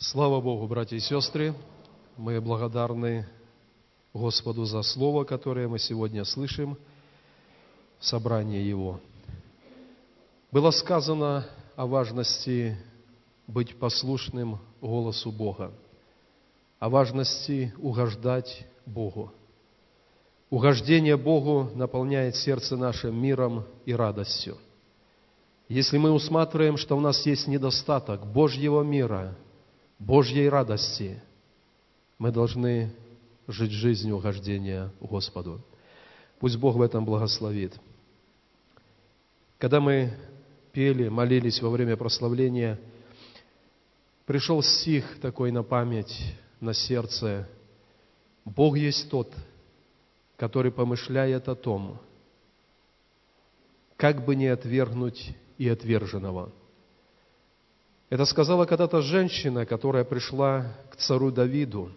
Слава Богу, братья и сестры! Мы благодарны Господу за Слово, которое мы сегодня слышим в собрании Его. Было сказано о важности быть послушным голосу Бога, о важности угождать Богу. Угождение Богу наполняет сердце наше миром и радостью. Если мы усматриваем, что у нас есть недостаток Божьего мира, Божьей радости, мы должны жить жизнью угождения Господу. Пусть Бог в этом благословит. Когда мы пели, молились во время прославления, пришел стих такой на память, на сердце. Бог есть тот, который помышляет о том, как бы не отвергнуть и отверженного. Это сказала когда-то женщина, которая пришла к царю Давиду.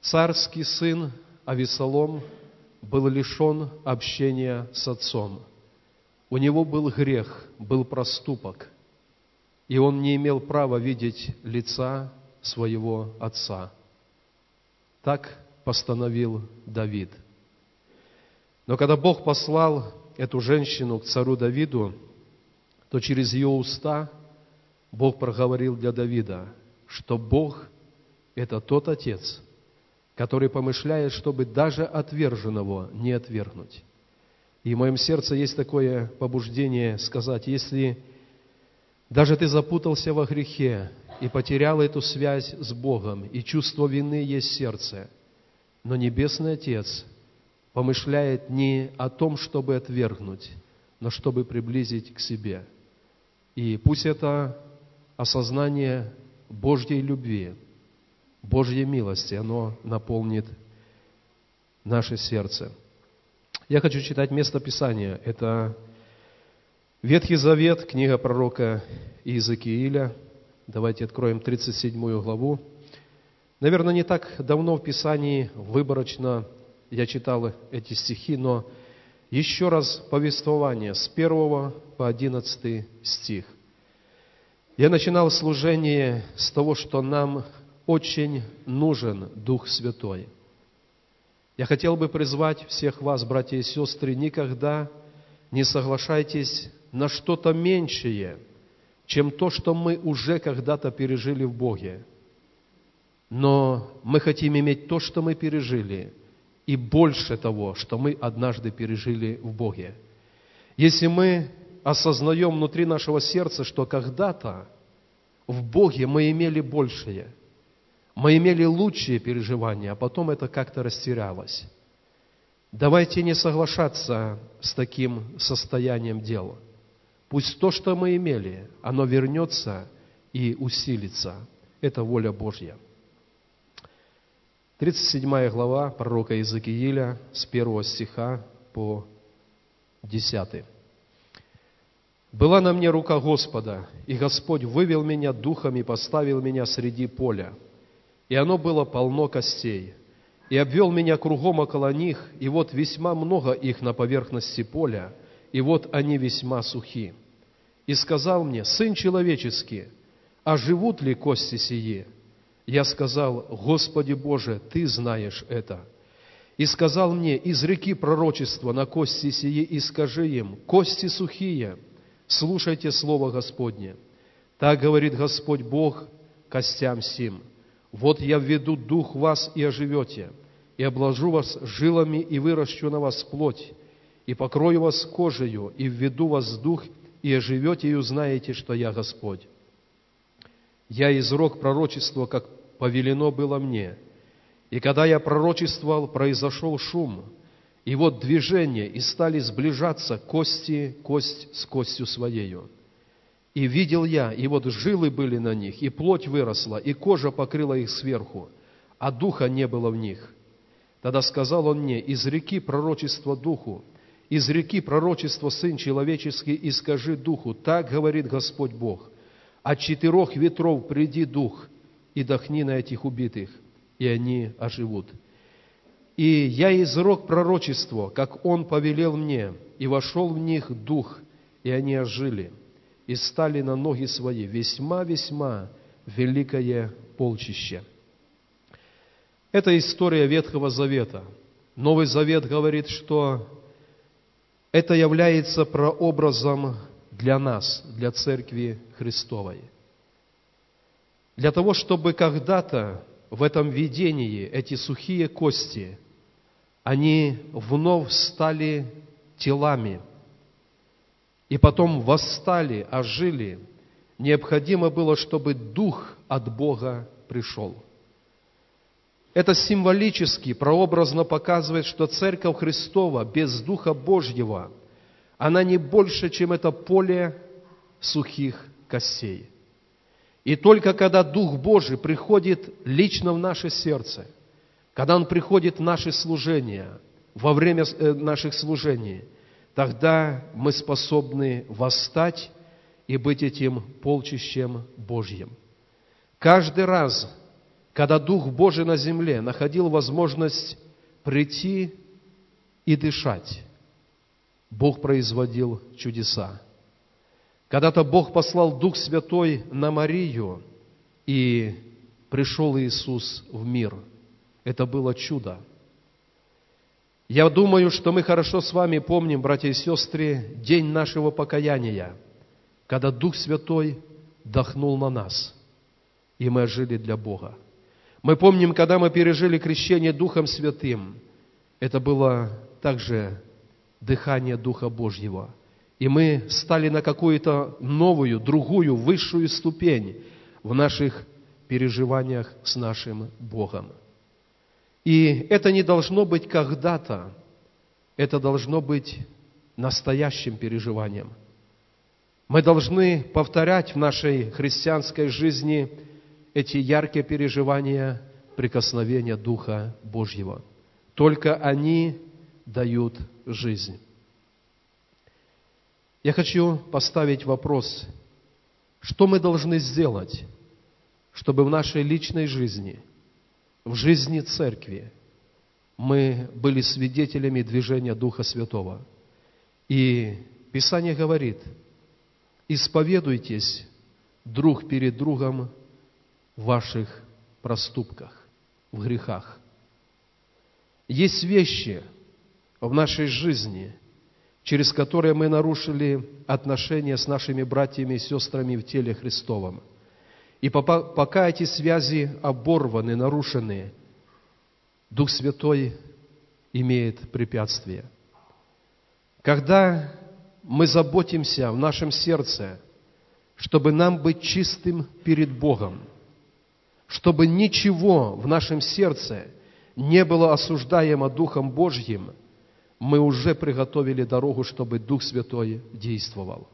Царский сын Авесолом был лишен общения с отцом. У него был грех, был проступок, и он не имел права видеть лица своего отца. Так постановил Давид. Но когда Бог послал эту женщину к царю Давиду, то через ее уста Бог проговорил для Давида, что Бог – это тот Отец, который помышляет, чтобы даже отверженного не отвергнуть. И в моем сердце есть такое побуждение сказать, если даже ты запутался во грехе и потерял эту связь с Богом, и чувство вины есть сердце – но Небесный Отец помышляет не о том, чтобы отвергнуть, но чтобы приблизить к себе. И пусть это осознание Божьей любви, Божьей милости, оно наполнит наше сердце. Я хочу читать место Писания. Это Ветхий Завет, книга пророка Иезекииля. Давайте откроем 37 главу. Наверное, не так давно в Писании выборочно я читал эти стихи, но еще раз повествование с 1 по 11 стих. Я начинал служение с того, что нам очень нужен Дух Святой. Я хотел бы призвать всех вас, братья и сестры, никогда не соглашайтесь на что-то меньшее, чем то, что мы уже когда-то пережили в Боге – но мы хотим иметь то, что мы пережили, и больше того, что мы однажды пережили в Боге. Если мы осознаем внутри нашего сердца, что когда-то в Боге мы имели большее, мы имели лучшие переживания, а потом это как-то растерялось. Давайте не соглашаться с таким состоянием дела. Пусть то, что мы имели, оно вернется и усилится. Это воля Божья. 37 глава пророка Иезекииля с 1 стиха по 10. «Была на мне рука Господа, и Господь вывел меня духом и поставил меня среди поля, и оно было полно костей, и обвел меня кругом около них, и вот весьма много их на поверхности поля, и вот они весьма сухи. И сказал мне, Сын человеческий, а живут ли кости сие?» Я сказал, Господи Боже, Ты знаешь это. И сказал мне, из реки пророчества на кости сии, и скажи им, кости сухие, слушайте слово Господне. Так говорит Господь Бог костям сим. Вот я введу дух вас и оживете, и обложу вас жилами, и выращу на вас плоть, и покрою вас кожею, и введу вас дух, и оживете, и узнаете, что я Господь. Я изрок пророчество, как повелено было мне. И когда я пророчествовал, произошел шум, и вот движение, и стали сближаться кости, кость с костью своею. И видел я, и вот жилы были на них, и плоть выросла, и кожа покрыла их сверху, а духа не было в них. Тогда сказал он мне, из реки пророчество духу, из реки пророчество Сын Человеческий, и скажи духу, так говорит Господь Бог, от четырех ветров приди дух, и дохни на этих убитых, и они оживут. И я изрок пророчество, как Он повелел мне, и вошел в них дух, и они ожили, и стали на ноги свои, весьма-весьма великое полчище. Это история Ветхого Завета. Новый Завет говорит, что это является прообразом для нас, для Церкви Христовой. Для того, чтобы когда-то в этом видении эти сухие кости, они вновь стали телами, и потом восстали, ожили, необходимо было, чтобы Дух от Бога пришел. Это символически, прообразно показывает, что Церковь Христова без Духа Божьего, она не больше, чем это поле сухих костей. И только когда Дух Божий приходит лично в наше сердце, когда Он приходит в наше служение, во время э, наших служений, тогда мы способны восстать и быть этим полчищем Божьим. Каждый раз, когда Дух Божий на земле находил возможность прийти и дышать, Бог производил чудеса. Когда-то Бог послал Дух Святой на Марию, и пришел Иисус в мир. Это было чудо. Я думаю, что мы хорошо с вами помним, братья и сестры, день нашего покаяния – когда Дух Святой дохнул на нас, и мы ожили для Бога. Мы помним, когда мы пережили крещение Духом Святым, это было также дыхание Духа Божьего. И мы стали на какую-то новую, другую, высшую ступень в наших переживаниях с нашим Богом. И это не должно быть когда-то, это должно быть настоящим переживанием – мы должны повторять в нашей христианской жизни эти яркие переживания прикосновения Духа Божьего. Только они дают жизнь. Я хочу поставить вопрос, что мы должны сделать, чтобы в нашей личной жизни, в жизни церкви, мы были свидетелями движения Духа Святого. И Писание говорит – исповедуйтесь друг перед другом в ваших проступках, в грехах. Есть вещи в нашей жизни, через которые мы нарушили отношения с нашими братьями и сестрами в теле Христовом. И пока эти связи оборваны, нарушены, Дух Святой имеет препятствия. Когда мы заботимся в нашем сердце, чтобы нам быть чистым перед Богом, чтобы ничего в нашем сердце не было осуждаемо Духом Божьим, мы уже приготовили дорогу, чтобы Дух Святой действовал.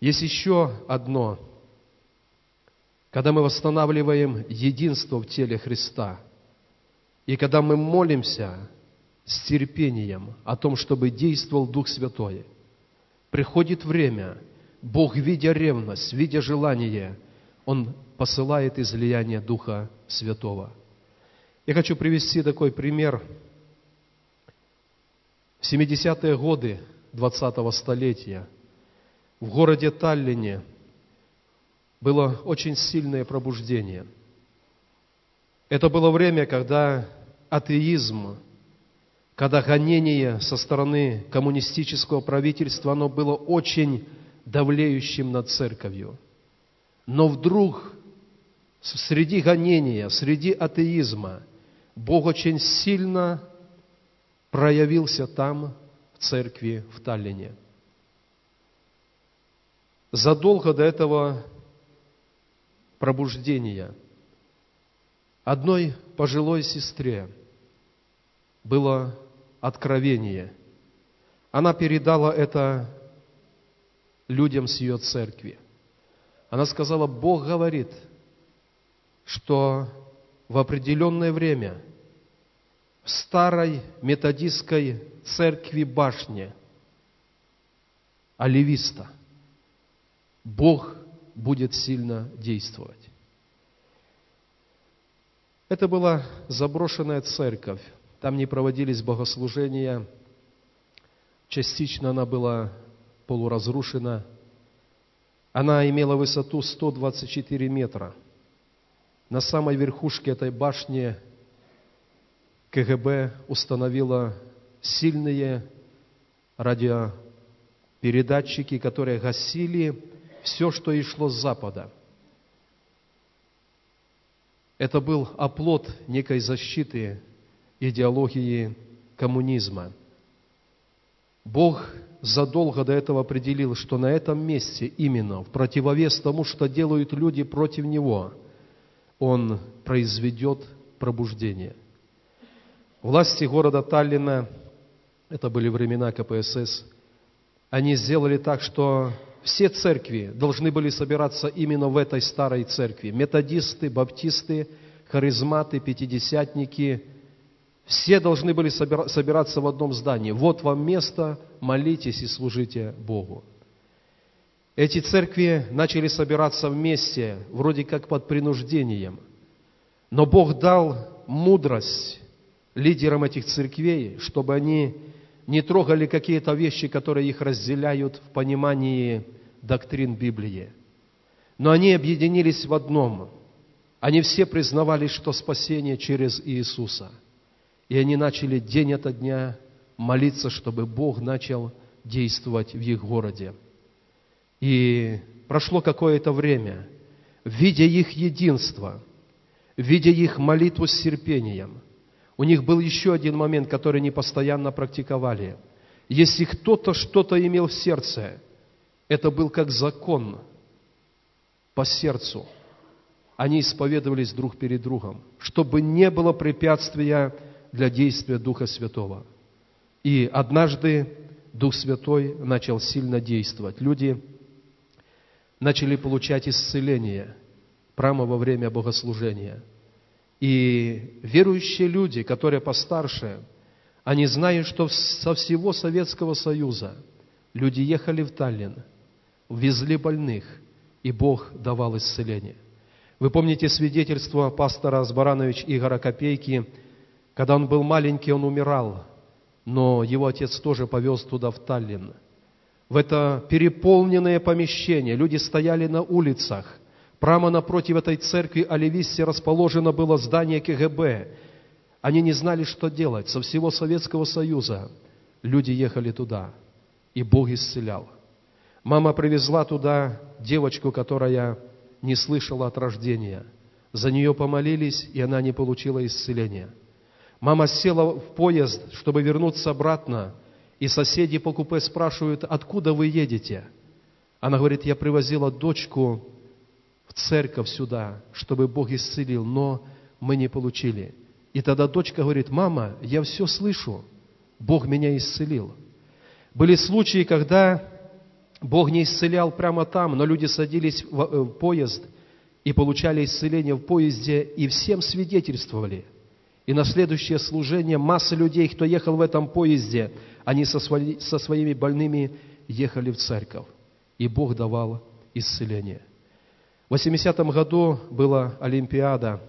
Есть еще одно. Когда мы восстанавливаем единство в теле Христа, и когда мы молимся с терпением о том, чтобы действовал Дух Святой. Приходит время, Бог, видя ревность, видя желание, Он посылает излияние Духа Святого. Я хочу привести такой пример. В 70-е годы 20-го столетия в городе Таллине было очень сильное пробуждение. Это было время, когда атеизм когда гонение со стороны коммунистического правительства, оно было очень давлеющим над церковью. Но вдруг среди гонения, среди атеизма, Бог очень сильно проявился там, в церкви в Таллине. Задолго до этого пробуждения одной пожилой сестре было откровение. Она передала это людям с ее церкви. Она сказала, Бог говорит, что в определенное время в старой методистской церкви башне Оливиста Бог будет сильно действовать. Это была заброшенная церковь, там не проводились богослужения, частично она была полуразрушена. Она имела высоту 124 метра. На самой верхушке этой башни КГБ установила сильные радиопередатчики, которые гасили все, что и шло с запада. Это был оплот некой защиты идеологии коммунизма. Бог задолго до этого определил, что на этом месте именно, в противовес тому, что делают люди против Него, Он произведет пробуждение. Власти города Таллина, это были времена КПСС, они сделали так, что все церкви должны были собираться именно в этой старой церкви. Методисты, баптисты, харизматы, пятидесятники – все должны были собираться в одном здании. Вот вам место, молитесь и служите Богу. Эти церкви начали собираться вместе, вроде как под принуждением. Но Бог дал мудрость лидерам этих церквей, чтобы они не трогали какие-то вещи, которые их разделяют в понимании доктрин Библии. Но они объединились в одном. Они все признавали, что спасение через Иисуса – и они начали день ото дня молиться, чтобы Бог начал действовать в их городе. И прошло какое-то время, видя их единство, видя их молитву с терпением, у них был еще один момент, который они постоянно практиковали. Если кто-то что-то имел в сердце, это был как закон по сердцу. Они исповедовались друг перед другом, чтобы не было препятствия для действия Духа Святого. И однажды Дух Святой начал сильно действовать. Люди начали получать исцеление прямо во время богослужения. И верующие люди, которые постарше, они знают, что со всего Советского Союза люди ехали в Таллин, везли больных, и Бог давал исцеление. Вы помните свидетельство пастора Сбаранович Игора Копейки – когда он был маленький, он умирал, но его отец тоже повез туда, в Таллин. В это переполненное помещение люди стояли на улицах. Прямо напротив этой церкви Оливиссе расположено было здание КГБ. Они не знали, что делать. Со всего Советского Союза люди ехали туда, и Бог исцелял. Мама привезла туда девочку, которая не слышала от рождения. За нее помолились, и она не получила исцеления – Мама села в поезд, чтобы вернуться обратно, и соседи по купе спрашивают, откуда вы едете? Она говорит, я привозила дочку церковь сюда, чтобы Бог исцелил, но мы не получили. И тогда дочка говорит, мама, я все слышу, Бог меня исцелил. Были случаи, когда Бог не исцелял прямо там, но люди садились в э, поезд и получали исцеление в поезде, и всем свидетельствовали – и на следующее служение масса людей, кто ехал в этом поезде, они со, свои, со своими больными ехали в церковь. И Бог давал исцеление. В 80-м году была Олимпиада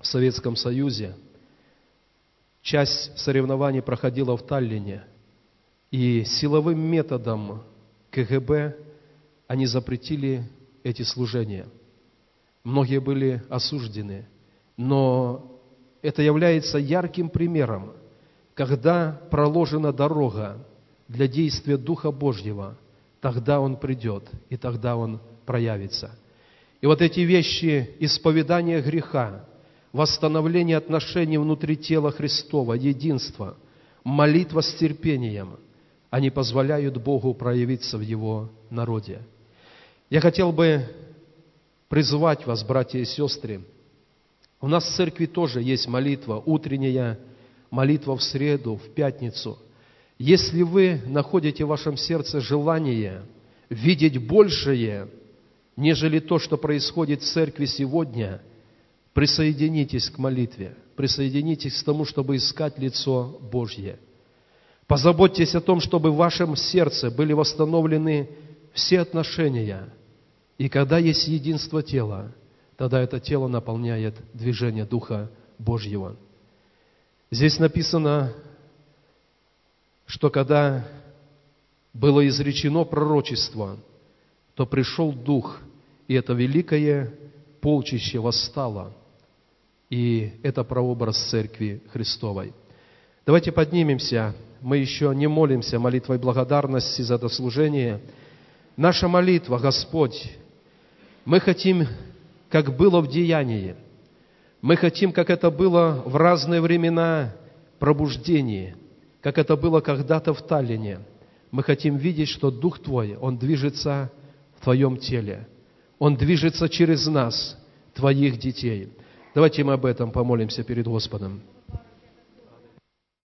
в Советском Союзе. Часть соревнований проходила в Таллине. И силовым методом КГБ они запретили эти служения. Многие были осуждены. Но это является ярким примером, когда проложена дорога для действия Духа Божьего, тогда Он придет, и тогда Он проявится. И вот эти вещи исповедания греха, восстановление отношений внутри тела Христова, единство, молитва с терпением, они позволяют Богу проявиться в Его народе. Я хотел бы призвать вас, братья и сестры, у нас в церкви тоже есть молитва утренняя, молитва в среду, в пятницу. Если вы находите в вашем сердце желание видеть большее, нежели то, что происходит в церкви сегодня, присоединитесь к молитве, присоединитесь к тому, чтобы искать лицо Божье. Позаботьтесь о том, чтобы в вашем сердце были восстановлены все отношения. И когда есть единство тела, тогда это тело наполняет движение Духа Божьего. Здесь написано, что когда было изречено пророчество, то пришел Дух, и это великое полчище восстало. И это прообраз Церкви Христовой. Давайте поднимемся. Мы еще не молимся молитвой благодарности за это. Наша молитва, Господь, мы хотим, как было в деянии, мы хотим, как это было в разные времена, пробуждение, как это было когда-то в Таллине. Мы хотим видеть, что Дух Твой, Он движется в Твоем теле. Он движется через нас, Твоих детей. Давайте мы об этом помолимся перед Господом.